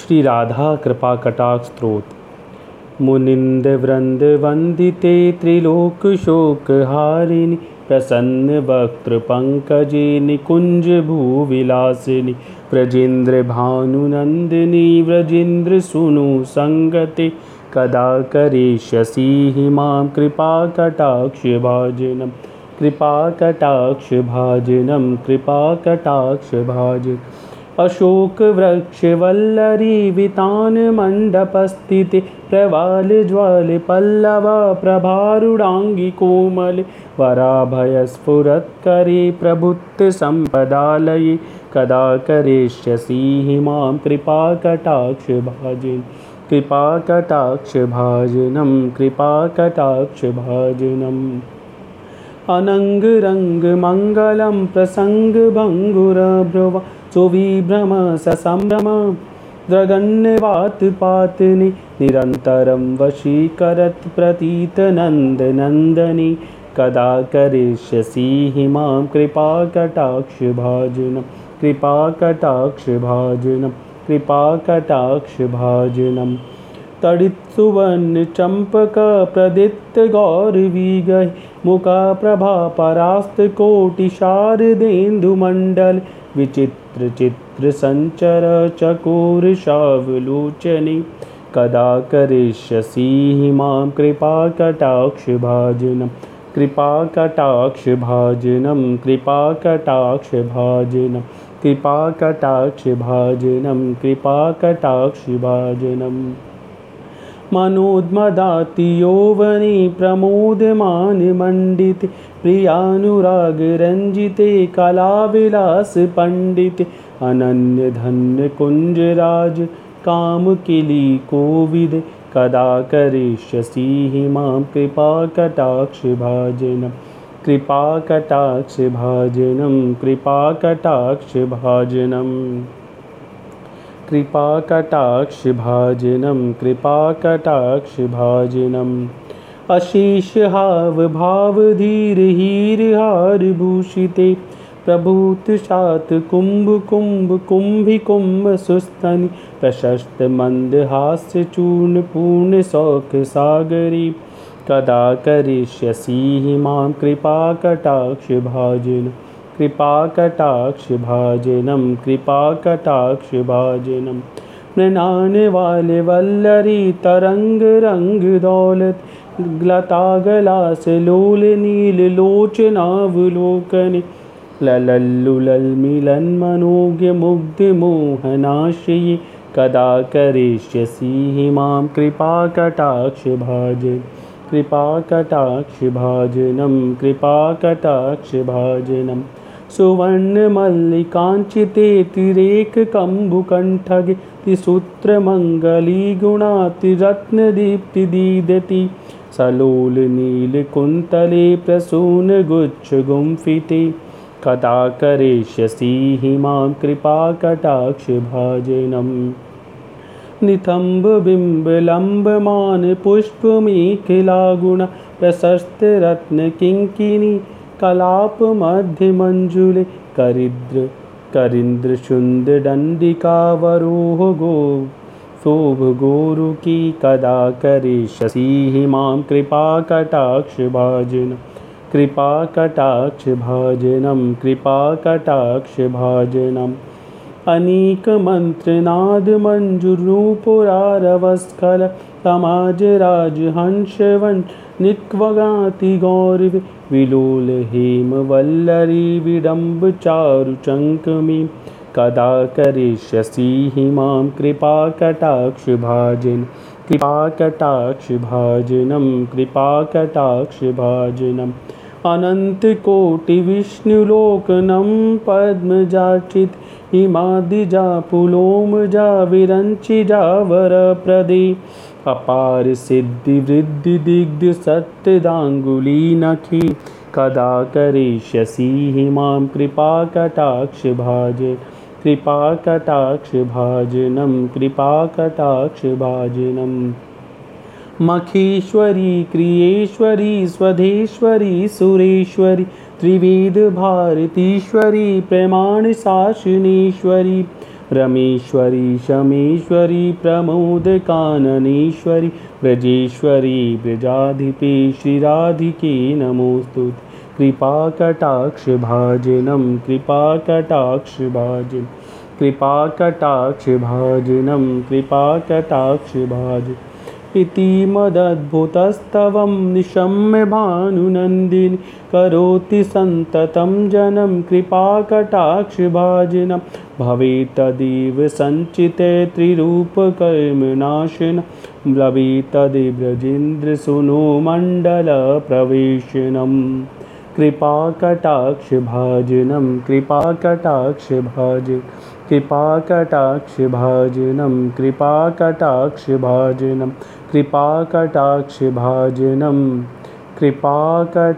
श्रीराधाकृपाकटाक्स्रोत् मुनिन्दवृन्दवन्दिते त्रिलोकशोकहारिणि प्रसन्नवक्त्रपङ्कजे निकुञ्जभूविलासिनि व्रजेन्द्रभानुनन्दिनी व्रजेन्द्रसूनुसङ्गते कदा करिष्यसि हि मां कृपाकटाक्षभाजनं कृपाकटाक्षभाजनं कृपाकटाक्षभाजनम् अशोकवृक्षवल्लरीवितानमण्डपस्थिते प्रवालज्वालपल्लवा प्रभारुडाङ्गिकोमले वराभयस्फुरत्करे प्रभुत्वसम्पदालये कदा करिष्यसि हि मां कृपाकटाक्षभाजनं कृपाकटाक्षभाजनं कृपाकटाक्षभाजनम् अनङ्गरङ्गमङ्गलं प्रसङ्गभङ्गुरभ्रुव सुविभ्रम ससम्भ्रम द्रगण्यवात्पातिनि निरन्तरं वशीकरत् प्रतीतनन्दनन्दनि कदा करिष्यसि हि मां कृपाकटाक्षभाजनं कृपाकटाक्षभाजनं कृपाकटाक्षभाजनम् तडित्सुवर्णचम्पकप्रदित्तगौरवीगै मुखप्रभापरास्तकोटिशारदेन्दुमण्डल विचित्रचित्रसञ्चरचकोरशावलोचने कदा करिष्यसि हि मां कृपाकटाक्षभाजनं कृपाकटाक्षभाजनं कृपाकटाक्षभाजनं कृपाकटाक्षभाजनं कृपाकटाक्षभाजनम् मनोद्मदाति यौवने प्रमोदमानमण्डिते प्रियानुरागरञ्जिते कलाविलासपण्डिते अनन्यधन्यकुञ्जराज कामकिलीकोविदे कदा करिष्यसि हि मां कृपाकटाक्षभाजनं कृपाकटाक्षभाजनं कृपाकटाक्षभाजनम् कृपाकटाक्षभाजनं कृपाकटाक्षभाजनम् अशेषहावभावधीरहीरहारभूषिते प्रभूतशातकुम्भकुम्भकुम्भिकुम्भसुस्तनि प्रशस्तमन्दहास्यचूर्णपूर्णशौकसागरे। कदा करिष्यसि हि मां कृपाकटाक्षभाजनं कृपाकटाक्षभाजनं कृपाकटाक्षभाजनं। मृणानवालवल्लरी तरङ्गरङ्गदौलत् ग्लतागलासलोलनीललोचनावलोकने ललल्लुलल्मिलन्मनोज्ञमुग्धमोहनाश्रये कदा करिष्यसि हि मां कृपाकटाक्षभाजनं। कृपाकटाक्षभाजनं कृपाकटाक्षभाजनम् सुवर्णमल्लिकाञ्चिते तिसूत्रमङ्गलीगुणातिरत्नदीप्तिदीदति। सलोलनीलकुन्तले प्रसूनगुच्छगुम्फिते। कदा करिष्यसि हि मां कृपाकटाक्षभाजनम्। नितम्बबिम्बलम्बमानपुष्पमेखिलागुण प्रशस्तरत्नकिङ्किणी कलापमध्यमञ्जुले करिद्र करीन्द्रशुन्ददण्डिकावरोहगो शोभगोरुकी कदा करिष्यसि हि मां कृपाकटाक्षभाजनं कृपाकटाक्षभाजनं कृपाकटाक्षभाजनम्। अनेकमन्त्रनादमञ्जुरूपुरारवस्खल समाजराजहंसवन् निक्वगातिगौरवे विलोलहेमवल्लरी विडम्बचारुचङ्कमीं कदा करिष्यसि हि मां कृपाकटाक्षभाजनं कृपाकटाक्षभाजनं कृपाकटाक्षभाजनम् अनन्तकोटिविष्णुलोकनं पद्मजाचित् हिमादिजापुलोमजा विरञ्चिजावरप्रदे अपारसिद्धिवृद्धिदिग्धसत्यदाङ्गुलीनखि कदा करिष्यसि हि मां कृपाकटाक्षभाज कृपाकटाक्षभाजनं कृपाकटाक्षभाजनम् मखेश्वरी क्रियेश्वरी स्वधेश्वरी सुरेश्वरी त्रिवेदभारतीश्वरी प्रमाणशासनेश्वरी रमेश्वरी शमेश्वरी प्रमोदकाननेश्वरी ब्रजेश्वरी ब्रजाधिपे श्रीराधिके नमोऽस्तु कृपाकटाक्षभाजनं कृपाकटाक्षभाजनं कृपाकटाक्षभाजनं कृपाकटाक्षभाज इति मदद्भुतस्तवं निशम्य भानुनन्दिनि करोति सन्ततं जनं कृपाकटाक्षभाजनं भवेत् तदेव सञ्चिते त्रिरूपकर्मनाशन लभेत् तदेव्रजेन्द्रसुनो मण्डलप्रवेशनम् कृपाकटाक्षभाजनं। कृपाकटाक्षभाज कृपाकटाक्षभाजनं कृपा कृपाकटाक्षभाजनं कृपाकटाक्षभाजनम्